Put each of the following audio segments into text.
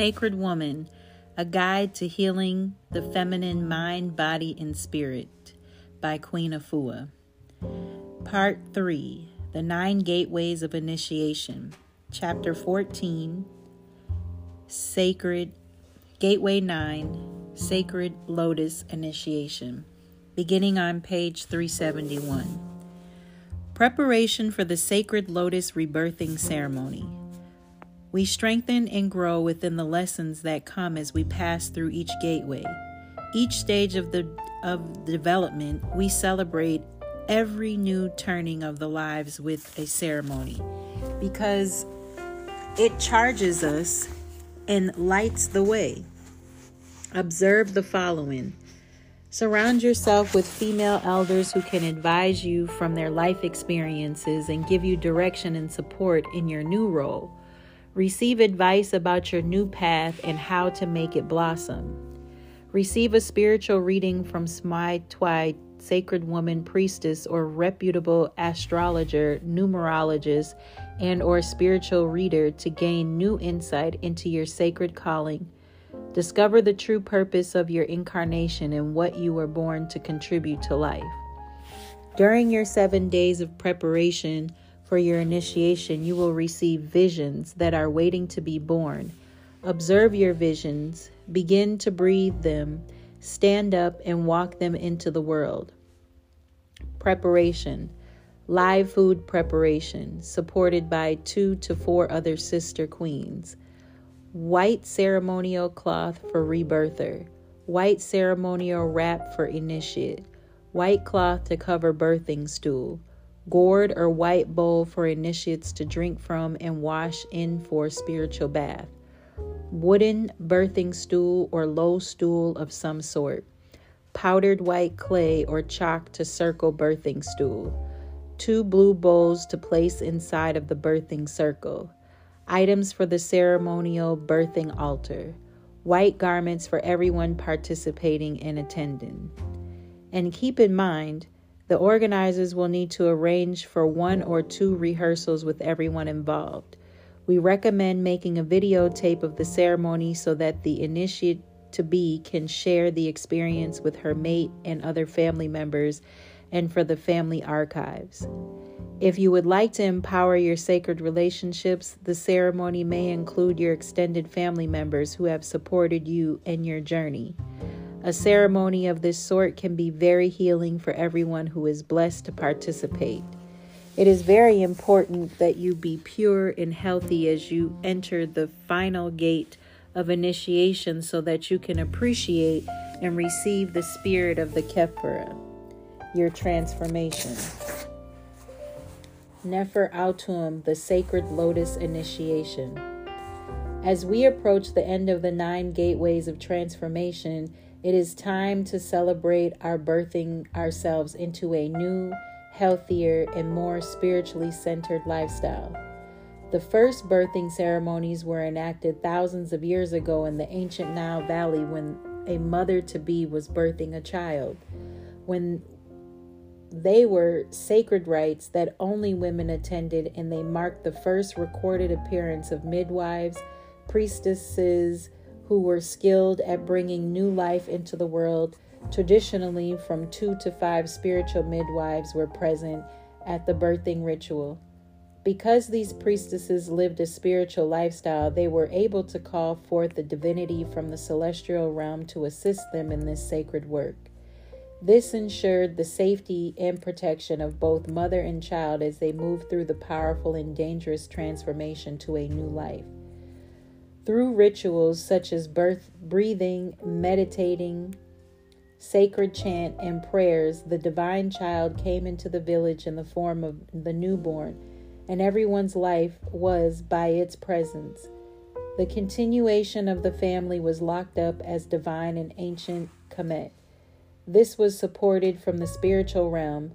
Sacred Woman A Guide to Healing the Feminine Mind, Body, and Spirit by Queen Afua. Part 3 The Nine Gateways of Initiation. Chapter 14 Sacred Gateway 9 Sacred Lotus Initiation. Beginning on page 371. Preparation for the Sacred Lotus Rebirthing Ceremony. We strengthen and grow within the lessons that come as we pass through each gateway. Each stage of the of development, we celebrate every new turning of the lives with a ceremony because it charges us and lights the way. Observe the following. Surround yourself with female elders who can advise you from their life experiences and give you direction and support in your new role. Receive advice about your new path and how to make it blossom. Receive a spiritual reading from Smai Tawi, sacred woman priestess or reputable astrologer, numerologist, and or spiritual reader to gain new insight into your sacred calling. Discover the true purpose of your incarnation and what you were born to contribute to life. During your 7 days of preparation, for your initiation, you will receive visions that are waiting to be born. Observe your visions, begin to breathe them, stand up and walk them into the world. Preparation Live food preparation, supported by two to four other sister queens. White ceremonial cloth for rebirther. White ceremonial wrap for initiate. White cloth to cover birthing stool gourd or white bowl for initiates to drink from and wash in for spiritual bath, wooden birthing stool or low stool of some sort, powdered white clay or chalk to circle birthing stool, two blue bowls to place inside of the birthing circle, items for the ceremonial birthing altar, white garments for everyone participating and attending. And keep in mind, the organizers will need to arrange for one or two rehearsals with everyone involved. We recommend making a videotape of the ceremony so that the initiate to be can share the experience with her mate and other family members and for the family archives. If you would like to empower your sacred relationships, the ceremony may include your extended family members who have supported you in your journey. A ceremony of this sort can be very healing for everyone who is blessed to participate. It is very important that you be pure and healthy as you enter the final gate of initiation so that you can appreciate and receive the spirit of the Khepera, your transformation. Nefer Autum, the sacred lotus initiation. As we approach the end of the nine gateways of transformation, it is time to celebrate our birthing ourselves into a new, healthier, and more spiritually centered lifestyle. The first birthing ceremonies were enacted thousands of years ago in the ancient Nile Valley when a mother to be was birthing a child. When they were sacred rites that only women attended, and they marked the first recorded appearance of midwives, priestesses, who were skilled at bringing new life into the world. Traditionally, from two to five spiritual midwives were present at the birthing ritual. Because these priestesses lived a spiritual lifestyle, they were able to call forth the divinity from the celestial realm to assist them in this sacred work. This ensured the safety and protection of both mother and child as they moved through the powerful and dangerous transformation to a new life. Through rituals such as birth, breathing, meditating, sacred chant, and prayers, the divine child came into the village in the form of the newborn, and everyone's life was by its presence. The continuation of the family was locked up as divine and ancient Kemet. This was supported from the spiritual realm.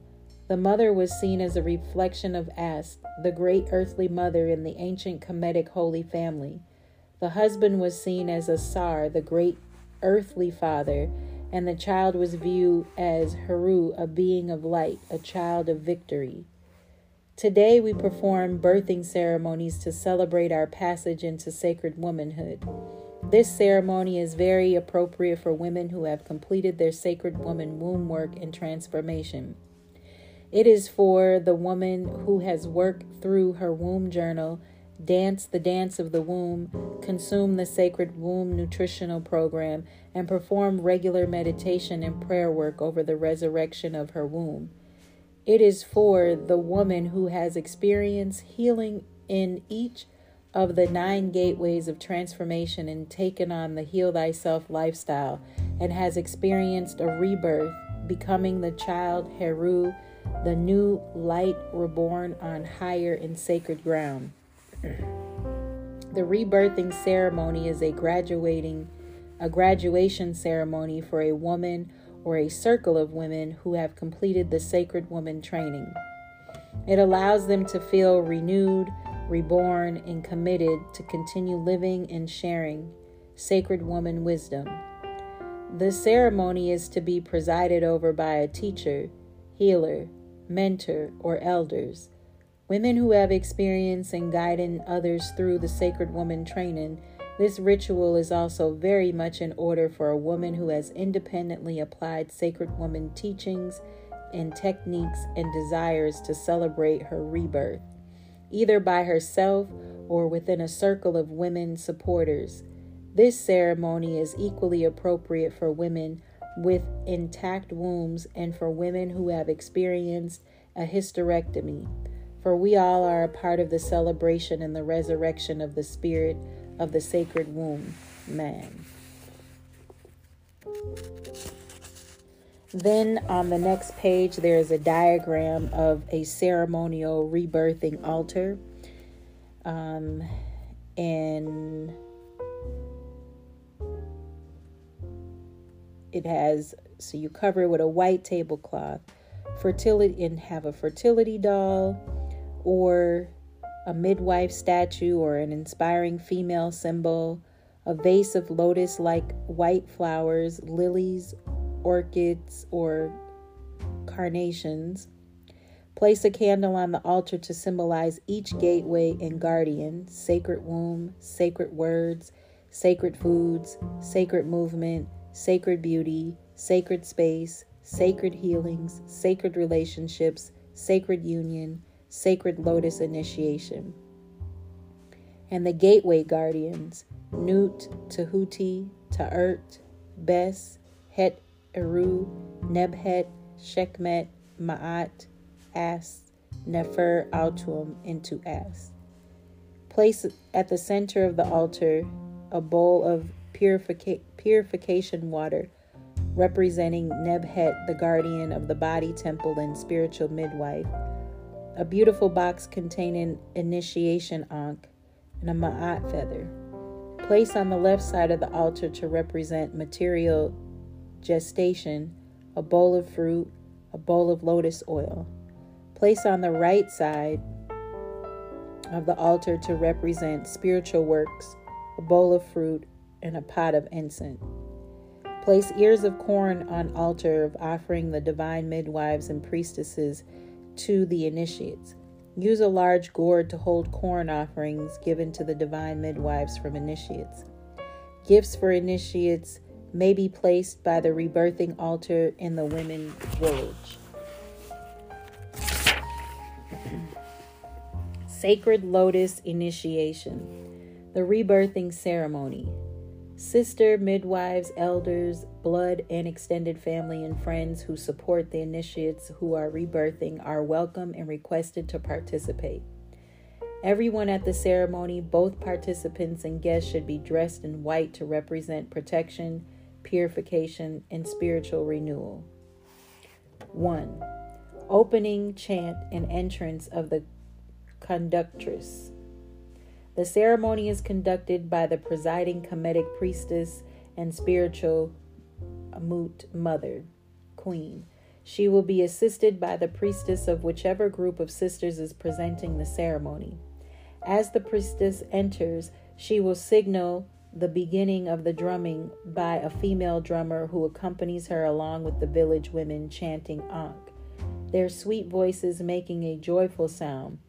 The mother was seen as a reflection of Ast, the great earthly mother in the ancient Kemetic holy family. The husband was seen as Asar, the great earthly father, and the child was viewed as Heru, a being of light, a child of victory. Today we perform birthing ceremonies to celebrate our passage into sacred womanhood. This ceremony is very appropriate for women who have completed their sacred woman womb work and transformation. It is for the woman who has worked through her womb journal, danced the dance of the womb, consume the sacred womb nutritional program, and perform regular meditation and prayer work over the resurrection of her womb. It is for the woman who has experienced healing in each of the nine gateways of transformation and taken on the Heal Thyself lifestyle and has experienced a rebirth, becoming the child Heru, the new light reborn on higher and sacred ground. The rebirthing ceremony is a graduating a graduation ceremony for a woman or a circle of women who have completed the sacred woman training. It allows them to feel renewed, reborn, and committed to continue living and sharing sacred woman wisdom. The ceremony is to be presided over by a teacher, healer, mentor, or elders. Women who have experience in guiding others through the sacred woman training. This ritual is also very much in order for a woman who has independently applied sacred woman teachings and techniques and desires to celebrate her rebirth either by herself or within a circle of women supporters. This ceremony is equally appropriate for women with intact wombs and for women who have experienced a hysterectomy, for we all are a part of the celebration and the resurrection of the spirit of the sacred womb, man. Then on the next page, there is a diagram of a ceremonial rebirthing altar. Um, and it has, so you cover it with a white tablecloth, fertility, and have a fertility doll or a midwife statue or an inspiring female symbol, a vase of lotus like white flowers, lilies, orchids, or carnations. Place a candle on the altar to symbolize each gateway and guardian sacred womb, sacred words, sacred foods, sacred movement, sacred beauty, sacred space, sacred healings, sacred relationships, sacred union, sacred lotus initiation. And the gateway guardians Nut, Tahuti, Ta'ert, Bes, Het Eru, Nebhet, Shekmet, Ma'at, As, Nefer, Altuum into As. Place at the center of the altar a bowl of purifica- purification water representing Nebhet, the guardian of the body temple and spiritual midwife, a beautiful box containing initiation ankh, and a ma'at feather. Place on the left side of the altar to represent material gestation, a bowl of fruit, a bowl of lotus oil. Place on the right side of the altar to represent spiritual works, a bowl of fruit, and a pot of incense. Place ears of corn on altar of offering the divine midwives and priestesses to the initiates. Use a large gourd to hold corn offerings given to the divine midwives from initiates. Gifts for initiates may be placed by the rebirthing altar in the women's village. Sacred Lotus Initiation, the rebirthing ceremony. Sister, midwives, elders, blood, and extended family and friends who support the initiates who are rebirthing are welcome and requested to participate. Everyone at the ceremony, both participants and guests, should be dressed in white to represent protection, purification, and spiritual renewal. 1. Opening chant and entrance of the conductress. The ceremony is conducted by the presiding Kemetic priestess and spiritual Amut mother, queen. She will be assisted by the priestess of whichever group of sisters is presenting the ceremony. As the priestess enters, she will signal the beginning of the drumming by a female drummer who accompanies her along with the village women chanting Ankh, their sweet voices making a joyful sound.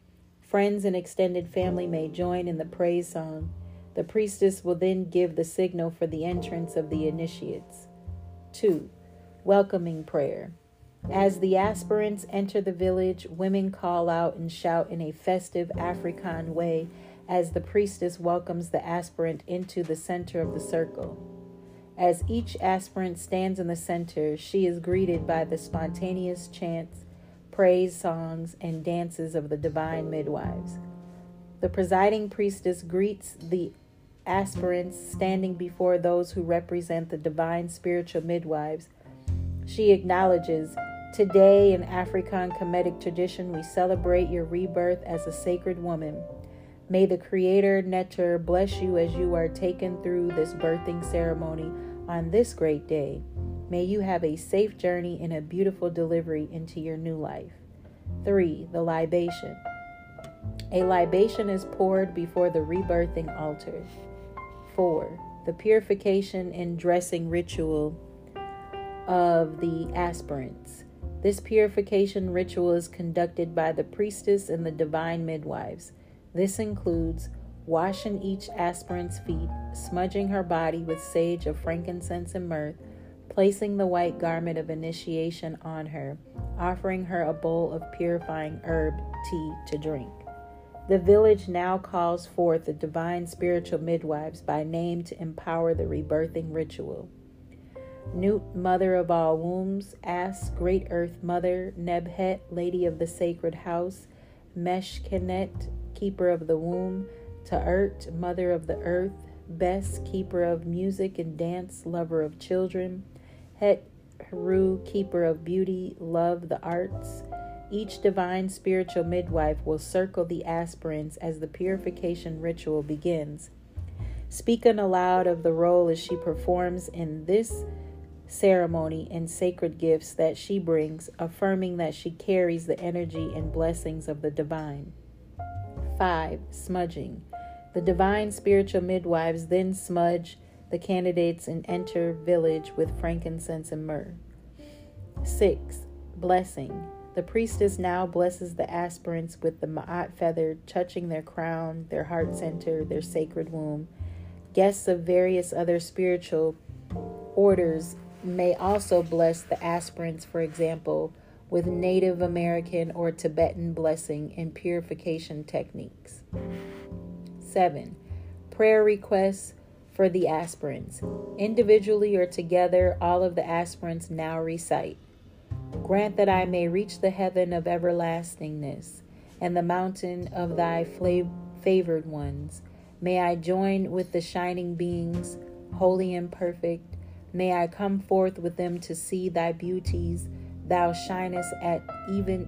Friends and extended family may join in the praise song. The priestess will then give the signal for the entrance of the initiates. 2. Welcoming prayer. As the aspirants enter the village, women call out and shout in a festive African way as the priestess welcomes the aspirant into the center of the circle. As each aspirant stands in the center, she is greeted by the spontaneous chants, praise songs, and dances of the divine midwives. The presiding priestess greets the aspirants standing before those who represent the divine spiritual midwives. She acknowledges, Today in African Kemetic tradition, we celebrate your rebirth as a sacred woman. May the Creator Neter bless you as you are taken through this birthing ceremony on this great day. May you have a safe journey and a beautiful delivery into your new life. 3. The libation. A libation is poured before the rebirthing altar. 4. The purification and dressing ritual of the aspirants. This purification ritual is conducted by the priestess and the divine midwives. This includes washing each aspirant's feet, smudging her body with sage of frankincense and myrrh, placing the white garment of initiation on her, offering her a bowl of purifying herb tea to drink. The village now calls forth the divine spiritual midwives by name to empower the rebirthing ritual. Nut, Mother of all wombs, As, Great Earth Mother, Nebhet, Lady of the Sacred House, Meshkenet, keeper of the womb, Ta'ert, mother of the earth, Bes, keeper of music and dance, lover of children, Het, Heru, keeper of beauty, love the arts. Each divine spiritual midwife will circle the aspirants as the purification ritual begins. Speaking aloud of the role as she performs in this ceremony and sacred gifts that she brings, affirming that she carries the energy and blessings of the divine. 5. Smudging. The divine spiritual midwives then smudge the candidates and enter village with frankincense and myrrh. 6. Blessing. The priestess now blesses the aspirants with the ma'at feather, touching their crown, their heart center, their sacred womb. Guests of various other spiritual orders may also bless the aspirants, for example, with Native American or Tibetan blessing and purification techniques. 7. Prayer requests for the aspirants. Individually or together, all of the aspirants now recite Grant that I may reach the heaven of everlastingness and the mountain of thy favored ones. May I join with the shining beings, holy and perfect. May I come forth with them to see thy beauties Thou shinest at even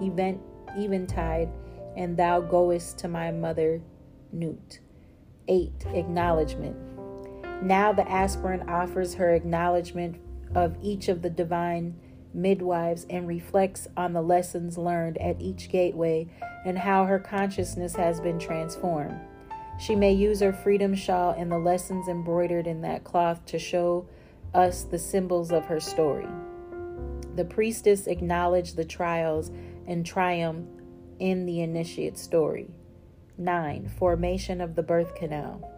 event eventide, and thou goest to my mother Nut. 8. Acknowledgement. Now the aspirant offers her acknowledgement of each of the divine midwives and reflects on the lessons learned at each gateway and how her consciousness has been transformed. She may use her freedom shawl and the lessons embroidered in that cloth to show us the symbols of her story. The priestess acknowledged the trials and triumph in the initiate story. 9. Formation of the birth canal.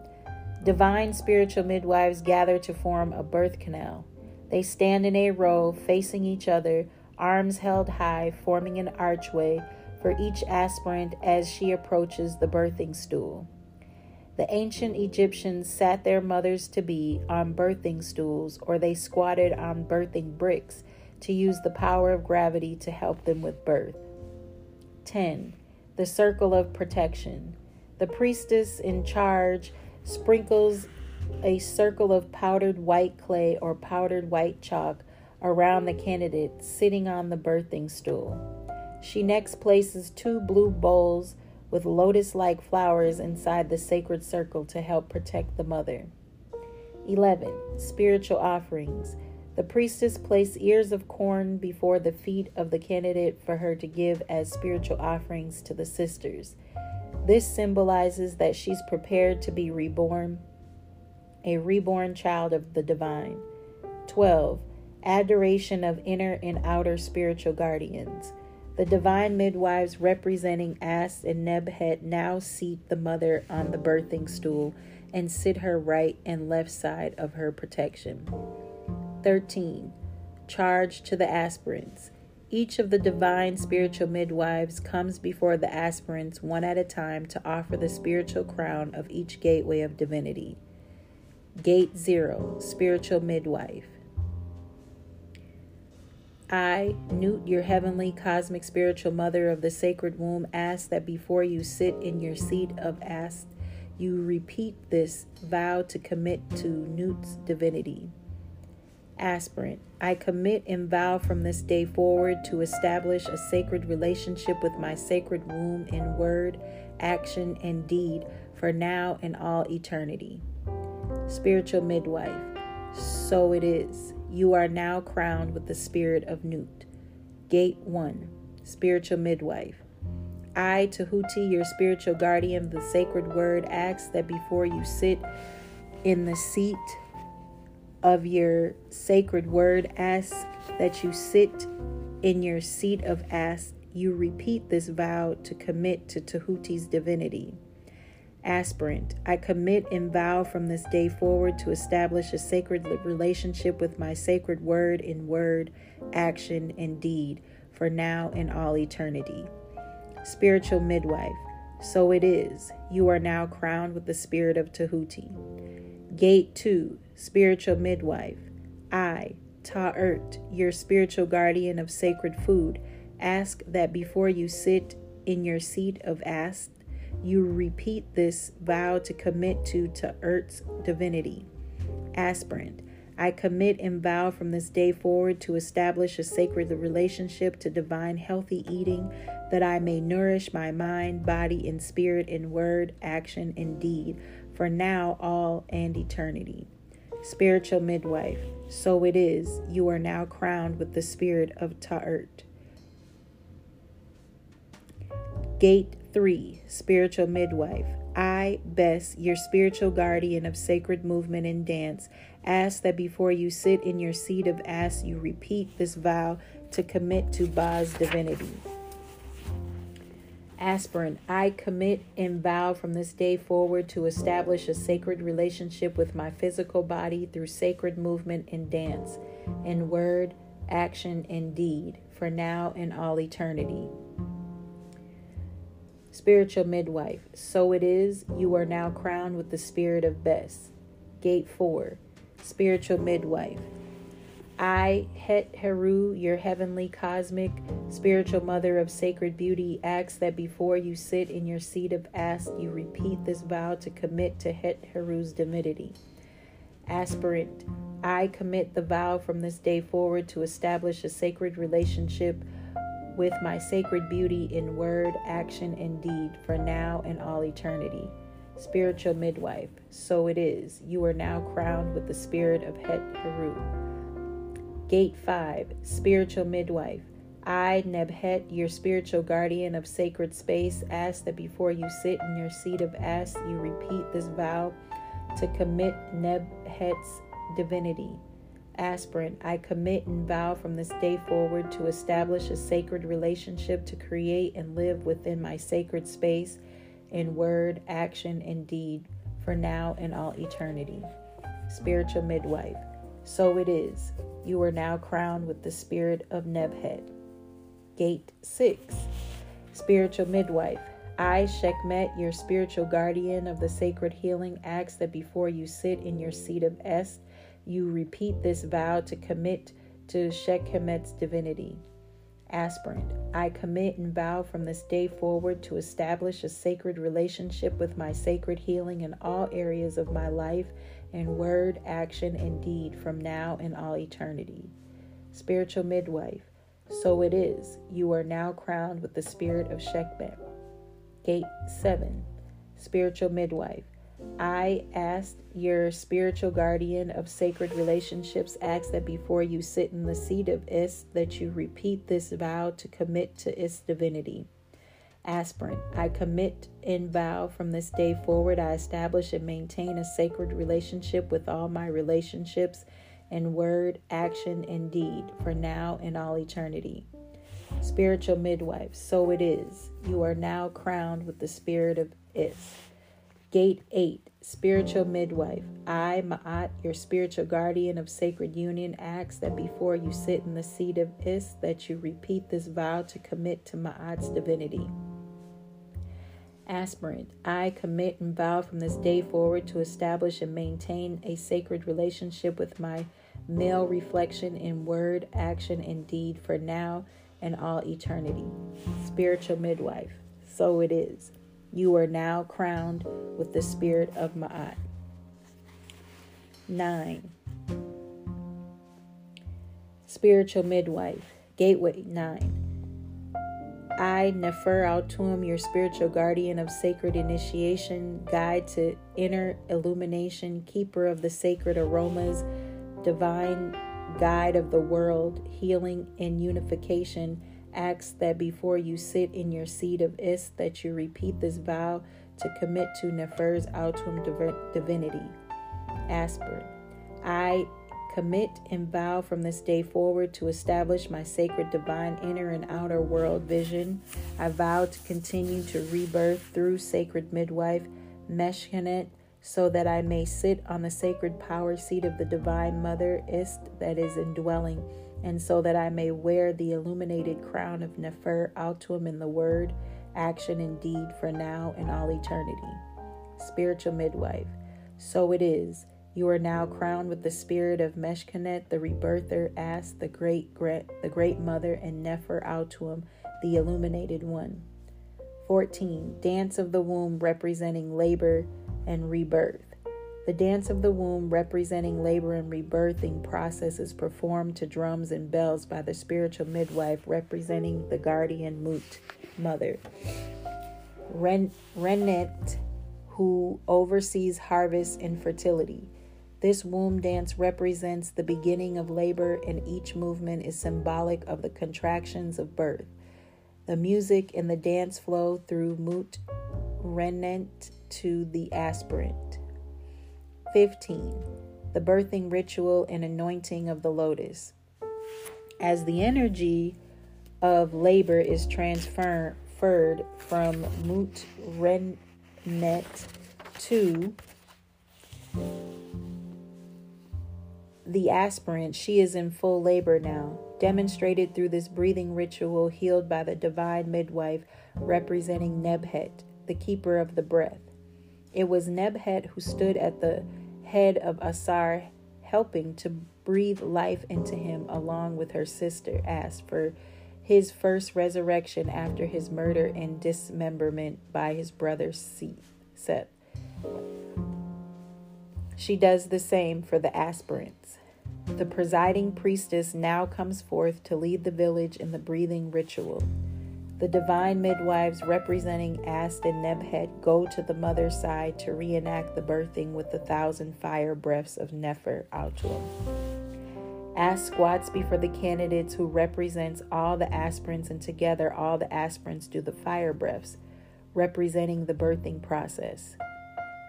Divine spiritual midwives gather to form a birth canal. They stand in a row, facing each other, arms held high, forming an archway for each aspirant as she approaches the birthing stool. The ancient Egyptians sat their mothers to be on birthing stools, or they squatted on birthing bricks to use the power of gravity to help them with birth. 10. The circle of protection. The priestess in charge sprinkles a circle of powdered white clay or powdered white chalk around the candidate sitting on the birthing stool. She next places two blue bowls with lotus like flowers inside the sacred circle to help protect the mother. 11. Spiritual offerings. The priestess placed ears of corn before the feet of the candidate for her to give as spiritual offerings to the sisters. This symbolizes that she's prepared to be reborn, a reborn child of the divine. 12. Adoration of inner and outer spiritual guardians. The divine midwives representing As and Nebhet now seat the mother on the birthing stool and sit her right and left side of her protection. 13. Charge to the aspirants. Each of the divine spiritual midwives comes before the aspirants one at a time to offer the spiritual crown of each gateway of divinity. Gate 0 Spiritual Midwife. I, Nut, your heavenly cosmic spiritual mother of the sacred womb, ask that before you sit in your seat of ask, you repeat this vow to commit to Nut's divinity. Aspirant, I commit and vow from this day forward to establish a sacred relationship with my sacred womb in word, action, and deed for now and all eternity. Spiritual midwife, so it is. You are now crowned with the spirit of Nut. Gate 1 Spiritual Midwife. I, Tahuti, your spiritual guardian the sacred word, ask that before you sit in the seat of your sacred word, ask that you sit in your seat of ask. You repeat this vow to commit to Tahuti's divinity. Aspirant, I commit and vow from this day forward to establish a sacred relationship with my sacred word in word, action, and deed for now and all eternity. Spiritual midwife, so it is. You are now crowned with the spirit of Tahuti. Gate 2, spiritual midwife. I, Ta'ert, your spiritual guardian of sacred food, ask that before you sit in your seat of ast, you repeat this vow to commit to Earth's divinity. Aspirant, I commit and vow from this day forward to establish a sacred relationship to divine healthy eating that I may nourish my mind, body, and spirit in word, action, and deed for now, all, and eternity. Spiritual midwife, so it is, you are now crowned with the spirit of Ta'ert. Gate 3 Spiritual Midwife. I, Bess, your spiritual guardian of sacred movement and dance, ask that before you sit in your seat of ass, you repeat this vow to commit to Ba's divinity. Aspirant, I commit and vow from this day forward to establish a sacred relationship with my physical body through sacred movement and dance, in word, action, and deed, for now and all eternity. Spiritual midwife, so it is, you are now crowned with the spirit of Bess. Gate 4, spiritual midwife. I, Het Heru, your heavenly, cosmic, spiritual mother of sacred beauty, ask that before you sit in your seat of ask, you repeat this vow to commit to Het Heru's divinity. Aspirant, I commit the vow from this day forward to establish a sacred relationship with my sacred beauty in word, action, and deed for now and all eternity. Spiritual midwife, so it is. You are now crowned with the spirit of Het Heru. Gate 5, spiritual midwife. I, Nebhet, your spiritual guardian of sacred space, ask that before you sit in your seat of ask, you repeat this vow to commit Nebhet's divinity aspirant, I commit and vow from this day forward to establish a sacred relationship to create and live within my sacred space in word, action, and deed for now and all eternity. Spiritual midwife, so it is. You are now crowned with the spirit of Nebhet. Gate 6. Spiritual midwife, I, Shekmet, your spiritual guardian of the sacred healing, ask that before you sit in your seat of Est, you repeat this vow to commit to Shekhemet's divinity. Aspirant, I commit and vow from this day forward to establish a sacred relationship with my sacred healing in all areas of my life in word, action, and deed from now and all eternity. Spiritual midwife, so it is. You are now crowned with the spirit of Shekmet. Gate 7. Spiritual midwife, I asked your spiritual guardian of sacred relationships, ask that before you sit in the seat of Is, that you repeat this vow to commit to Is divinity. Aspirant, I commit and vow from this day forward, I establish and maintain a sacred relationship with all my relationships in word, action, and deed for now and all eternity. Spiritual midwife, so it is. You are now crowned with the spirit of Is. Gate 8, spiritual midwife. I, Ma'at, your spiritual guardian of sacred union, ask that before you sit in the seat of Is, that you repeat this vow to commit to Ma'at's divinity. Aspirant, I commit and vow from this day forward to establish and maintain a sacred relationship with my male reflection in word, action, and deed for now and all eternity. Spiritual midwife, so it is. You are now crowned with the spirit of Ma'at. 9. Spiritual midwife, gateway 9. I, Nefer Altuum, your spiritual guardian of sacred initiation, guide to inner illumination, keeper of the sacred aromas, divine guide of the world, healing and unification, ask that before you sit in your seat of Is, that you repeat this vow to commit to Nefer's Altuum divinity. Asper, I commit and vow from this day forward to establish my sacred divine inner and outer world vision. I vow to continue to rebirth through sacred midwife Meshchenet so that I may sit on the sacred power seat of the divine mother Ist that is indwelling, and so that I may wear the illuminated crown of Nefer Altuum in the word, action, and deed for now and all eternity. Spiritual midwife. So it is. You are now crowned with the spirit of Meshchenet, the rebirther, As, the great, the great mother, and Nefer Altuum, the illuminated one. 14. Dance of the womb representing labor and rebirth. The dance of the womb representing labor and rebirthing process is performed to drums and bells by the spiritual midwife representing the guardian Mut, mother. Ren- Renet, who oversees harvest and fertility. This womb dance represents the beginning of labor, and each movement is symbolic of the contractions of birth. The music and the dance flow through Mut Renent to the aspirant. 15. The birthing ritual and anointing of the lotus. As the energy of labor is transferred from Mut Rennet to the aspirant, she is in full labor now, demonstrated through this breathing ritual healed by the divine midwife representing Nebhet, the keeper of the breath. It was Nebhet who stood at the head of Asar, helping to breathe life into him along with her sister, asked for his first resurrection after his murder and dismemberment by his brother Seth. She does the same for the aspirants. The presiding priestess now comes forth to lead the village in the breathing ritual. The divine midwives representing Ast and Nebhet go to the mother's side to reenact the birthing with the thousand fire breaths of Nefer Altuum. Ast squats before the candidates who represents all the aspirants and together all the aspirants do the fire breaths, representing the birthing process.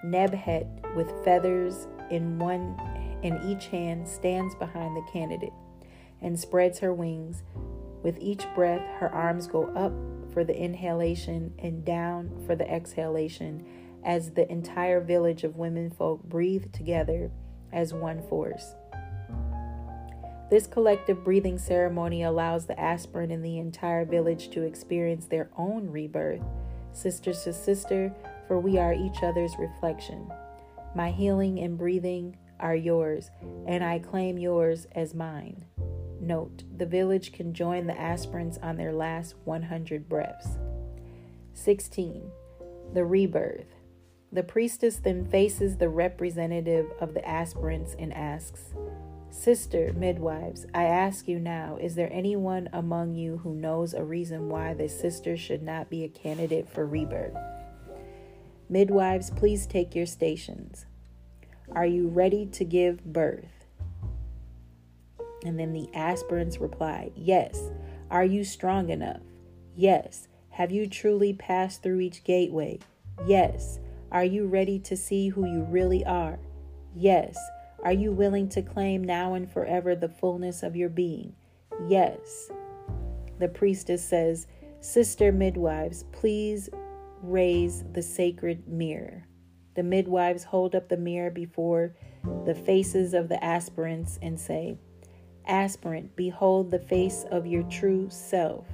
Nebhet, with feathers in one in each hand, stands behind the candidate and spreads her wings. With each breath, her arms go up for the inhalation and down for the exhalation as the entire village of women folk breathe together as one force. This collective breathing ceremony allows the aspirant in the entire village to experience their own rebirth, sister to sister, for we are each other's reflection. My healing and breathing are yours, and I claim yours as mine. Note, the village can join the aspirants on their last 100 breaths. 16. The rebirth. The priestess then faces the representative of the aspirants and asks, Sister, midwives, I ask you now, is there anyone among you who knows a reason why this sister should not be a candidate for rebirth? Midwives, please take your stations. Are you ready to give birth? And then the aspirants reply, Yes. Are you strong enough? Yes. Have you truly passed through each gateway? Yes. Are you ready to see who you really are? Yes. Are you willing to claim now and forever the fullness of your being? Yes. The priestess says, Sister midwives, please raise the sacred mirror. The midwives hold up the mirror before the faces of the aspirants and say, Aspirant, behold the face of your true self.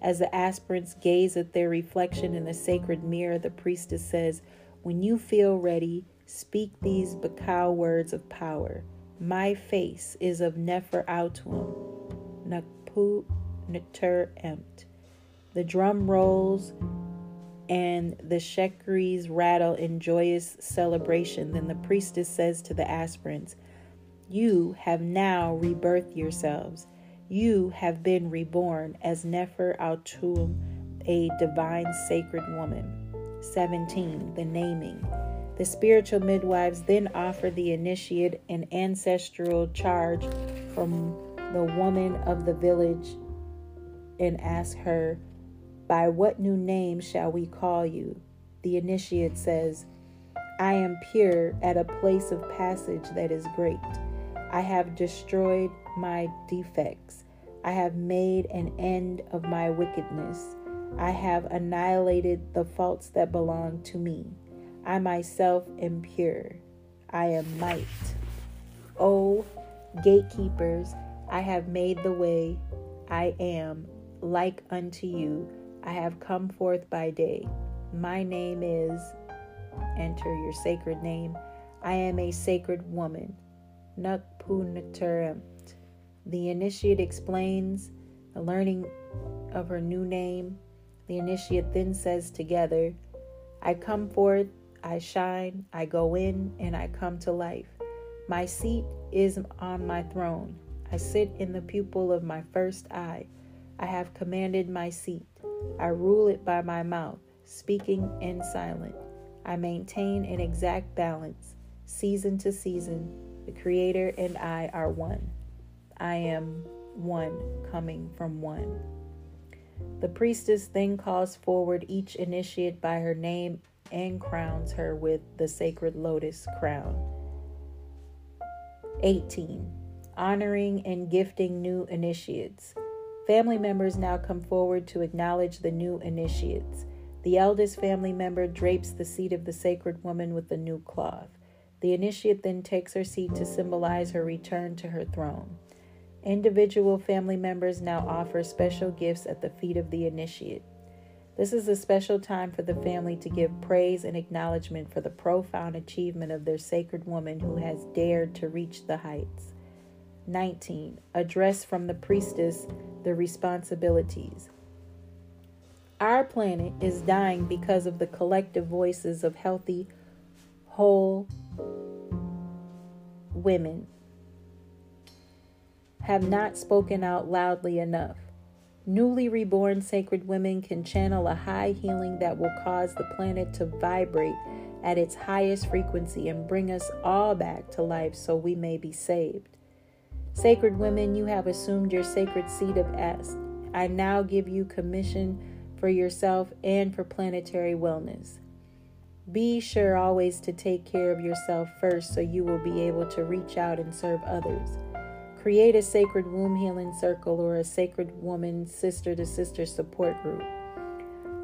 As the aspirants gaze at their reflection in the sacred mirror, the priestess says, When you feel ready, speak these Bakau words of power. My face is of Nefer Autuum, Nakpu Neter Emt. The drum rolls and the shekeres rattle in joyous celebration. Then the priestess says to the aspirants, You have now rebirthed yourselves. You have been reborn as Nefer Autum, a divine sacred woman. 17. The naming. The spiritual midwives then offer the initiate an ancestral charge from the woman of the village and ask her, By what new name shall we call you? The initiate says, I am pure at a place of passage that is great. I have destroyed my defects. I have made an end of my wickedness. I have annihilated the faults that belong to me. I myself am pure. I am might. O gatekeepers, I have made the way. I am like unto you. I have come forth by day. My name is, enter your sacred name. I am a sacred woman. Nukpunateremt. The initiate explains the learning of her new name. The initiate then says together, I come forth, I shine, I go in, and I come to life. My seat is on my throne. I sit in the pupil of my first eye. I have commanded my seat. I rule it by my mouth, speaking and silent. I maintain an exact balance. Season to season, the Creator and I are one. I am one coming from one. The priestess then calls forward each initiate by her name and crowns her with the sacred lotus crown. 18. Honoring and gifting new initiates. Family members now come forward to acknowledge the new initiates. The eldest family member drapes the seat of the sacred woman with a new cloth. The initiate then takes her seat to symbolize her return to her throne. Individual family members now offer special gifts at the feet of the initiate. This is a special time for the family to give praise and acknowledgement for the profound achievement of their sacred woman who has dared to reach the heights. 19. Address from the priestess the responsibilities. Our planet is dying because of the collective voices of healthy, whole women have not spoken out loudly enough. Newly reborn sacred women can channel a high healing that will cause the planet to vibrate at its highest frequency and bring us all back to life so we may be saved. Sacred women, you have assumed your sacred seat of S. I now give you commission for yourself and for planetary wellness. Be sure always to take care of yourself first so you will be able to reach out and serve others. Create a sacred womb healing circle or a sacred woman sister to sister support group.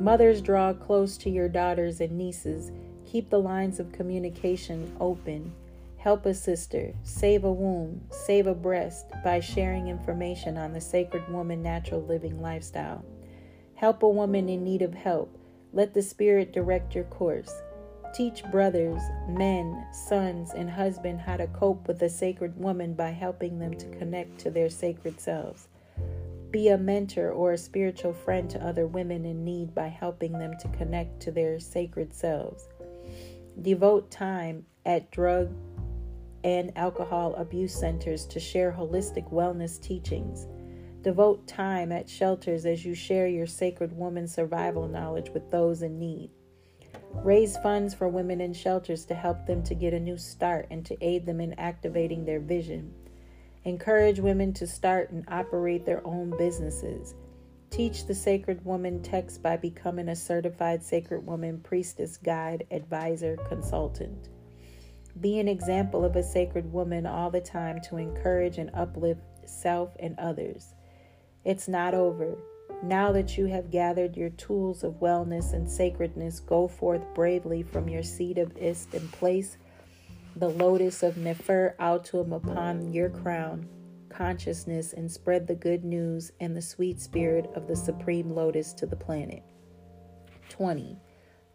Mothers, draw close to your daughters and nieces. Keep the lines of communication open. Help a sister, save a womb, save a breast by sharing information on the Sacred Woman Natural Living lifestyle. Help a woman in need of help. Let the Spirit direct your course. Teach brothers, men, sons, and husband how to cope with the sacred woman by helping them to connect to their sacred selves. Be a mentor or a spiritual friend to other women in need by helping them to connect to their sacred selves. Devote time at drug and alcohol abuse centers to share holistic wellness teachings. Devote time at shelters as you share your sacred woman survival knowledge with those in need. Raise funds for women in shelters to help them to get a new start and to aid them in activating their vision. Encourage women to start and operate their own businesses. Teach the Sacred Woman text by becoming a certified Sacred Woman priestess, guide, advisor, consultant. Be an example of a sacred woman all the time to encourage and uplift self and others. It's not over. Now that you have gathered your tools of wellness and sacredness, go forth bravely from your seat of Ist and place the lotus of Nefer Autum upon your crown, consciousness, and spread the good news and the sweet spirit of the supreme lotus to the planet. 20.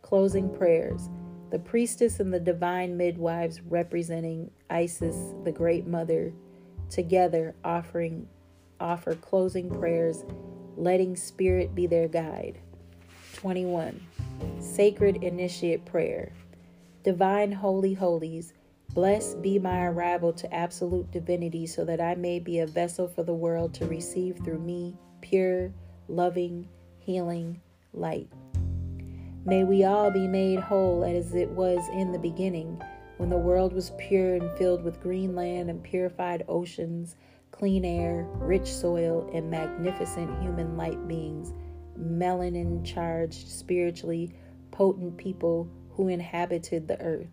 Closing prayers. The priestess and the divine midwives representing Isis, the great mother, together offering offer closing prayers letting Spirit be their guide. 21. Sacred Initiate Prayer. Divine Holy Holies, blessed be my arrival to absolute divinity so that I may be a vessel for the world to receive through me pure, loving, healing light. May we all be made whole as it was in the beginning, when the world was pure and filled with green land and purified oceans clean air, rich soil, and magnificent human light beings, melanin charged, spiritually potent people who inhabited the earth.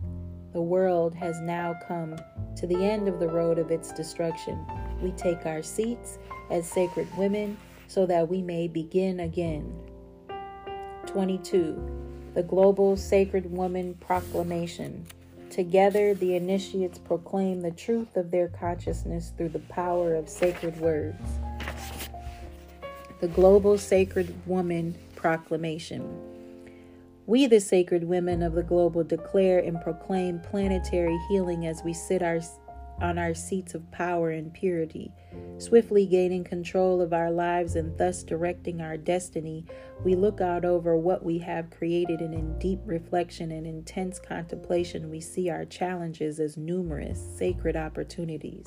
The world has now come to the end of the road of its destruction. We take our seats as sacred women so that we may begin again. 22. The Global Sacred Woman Proclamation. Together, the initiates proclaim the truth of their consciousness through the power of sacred words. The Global Sacred Woman Proclamation. We, the sacred women of the global, declare and proclaim planetary healing as we sit our, on our seats of power and purity. Swiftly gaining control of our lives and thus directing our destiny, we look out over what we have created, and in deep reflection and intense contemplation, we see our challenges as numerous sacred opportunities.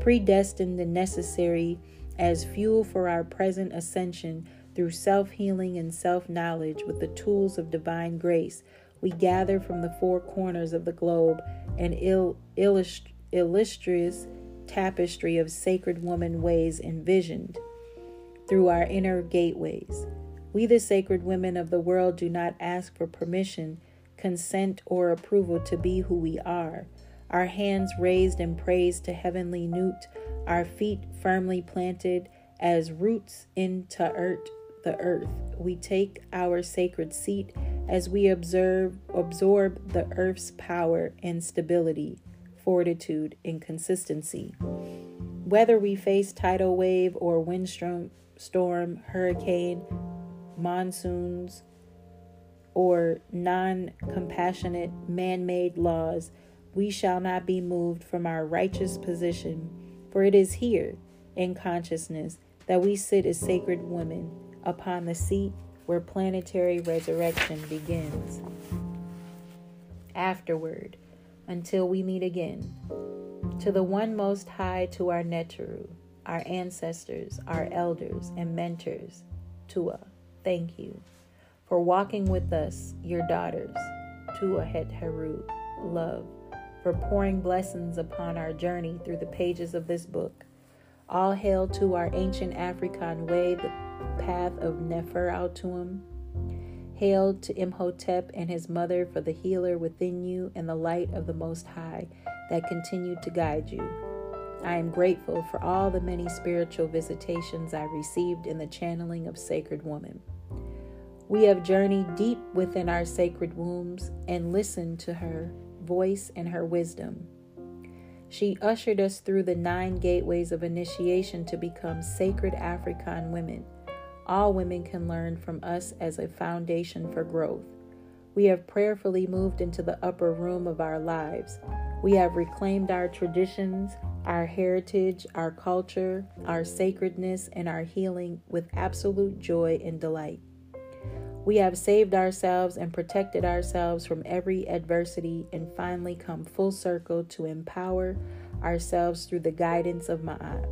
Predestined and necessary as fuel for our present ascension through self healing and self knowledge with the tools of divine grace, we gather from the four corners of the globe and il- illust- illustrious tapestry of sacred woman ways envisioned through our inner gateways. We, the sacred women of the world, do not ask for permission, consent, or approval to be who we are. Our hands raised in praise to heavenly Nut, our feet firmly planted as roots into earth, the earth. We take our sacred seat as we observe absorb the earth's power and stability fortitude, and consistency. Whether we face tidal wave or windstorm, storm, hurricane, monsoons, or non compassionate man made laws, we shall not be moved from our righteous position, for it is here, in consciousness, that we sit as sacred women upon the seat where planetary resurrection begins. Afterward, until we meet again. To the one most high, to our Neteru, our ancestors, our elders, and mentors, Tua, thank you for walking with us, your daughters, Tua Het Heru, love, for pouring blessings upon our journey through the pages of this book. All hail to our ancient African way, the path of Nefer Atum Hail to Imhotep and his mother for the healer within you and the light of the Most High that continued to guide you. I am grateful for all the many spiritual visitations I received in the channeling of Sacred Woman. We have journeyed deep within our sacred wombs and listened to her voice and her wisdom. She ushered us through the nine gateways of initiation to become sacred African women all women can learn from us as a foundation for growth. We have prayerfully moved into the upper room of our lives. We have reclaimed our traditions, our heritage, our culture, our sacredness, and our healing with absolute joy and delight. We have saved ourselves and protected ourselves from every adversity and finally come full circle to empower ourselves through the guidance of Ma'at.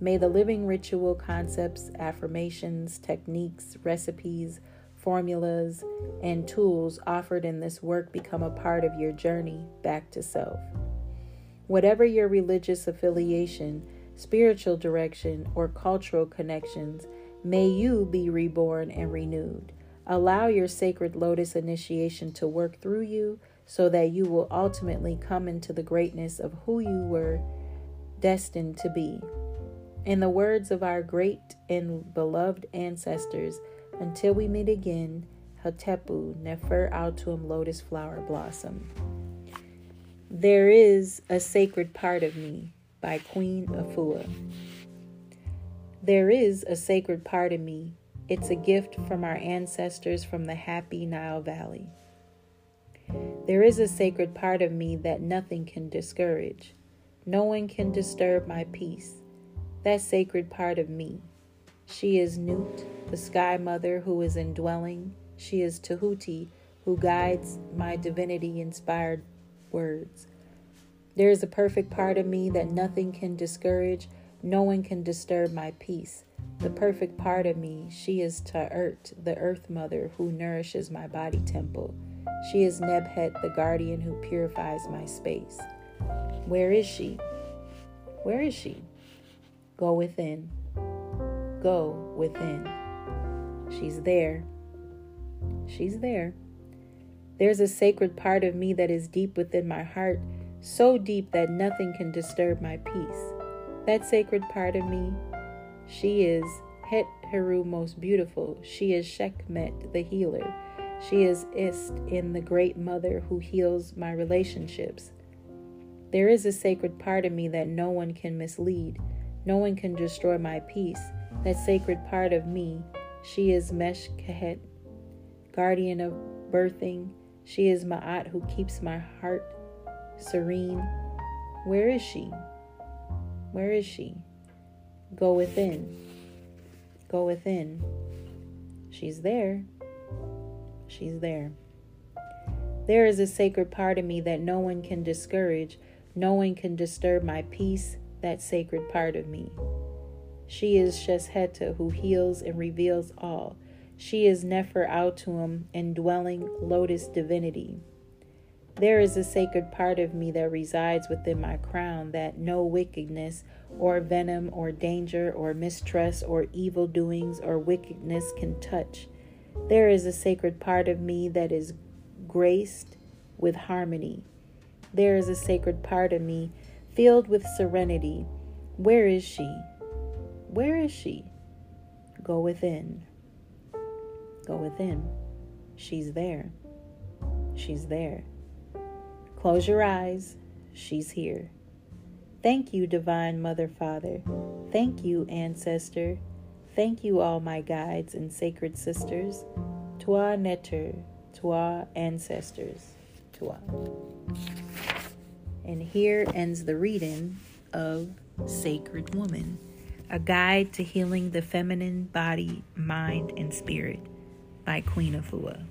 May the living ritual concepts, affirmations, techniques, recipes, formulas, and tools offered in this work become a part of your journey back to self. Whatever your religious affiliation, spiritual direction, or cultural connections, may you be reborn and renewed. Allow your sacred lotus initiation to work through you so that you will ultimately come into the greatness of who you were destined to be. In the words of our great and beloved ancestors, until we meet again, Hatepu Nefer Atum Lotus Flower Blossom. There is a sacred part of me by Queen Afua. There is a sacred part of me. It's a gift from our ancestors from the happy Nile Valley. There is a sacred part of me that nothing can discourage. No one can disturb my peace that sacred part of me. She is Nut, the sky mother who is indwelling. She is Tahuti, who guides my divinity inspired words. There is a perfect part of me that nothing can discourage, no one can disturb my peace. The perfect part of me, she is Ta'ert, the earth mother who nourishes my body temple. She is Nebhet, the guardian who purifies my space. Where is she? Where is she? Go within. Go within. She's there. She's there. There's a sacred part of me that is deep within my heart, so deep that nothing can disturb my peace. That sacred part of me, she is Het Heru most beautiful. She is Shekmet the healer. She is Ist in the great mother who heals my relationships. There is a sacred part of me that no one can mislead. No one can destroy my peace, that sacred part of me. She is Meshkahet, guardian of birthing. She is Ma'at who keeps my heart serene. Where is she? Where is she? Go within. Go within. She's there. She's there. There is a sacred part of me that no one can discourage. No one can disturb my peace, that sacred part of me. She is Shesheta who heals and reveals all. She is Nefer Atum, indwelling lotus divinity. There is a sacred part of me that resides within my crown that no wickedness or venom or danger or mistrust or evil doings or wickedness can touch. There is a sacred part of me that is graced with harmony. There is a sacred part of me filled with serenity. Where is she? Where is she? Go within. Go within. She's there. She's there. Close your eyes. She's here. Thank you, Divine Mother Father. Thank you, Ancestor. Thank you, all my guides and sacred sisters. Toi Neter, toi ancestors, toi. And here ends the reading of Sacred Woman, a guide to healing the feminine body, mind, and spirit by Queen Afua.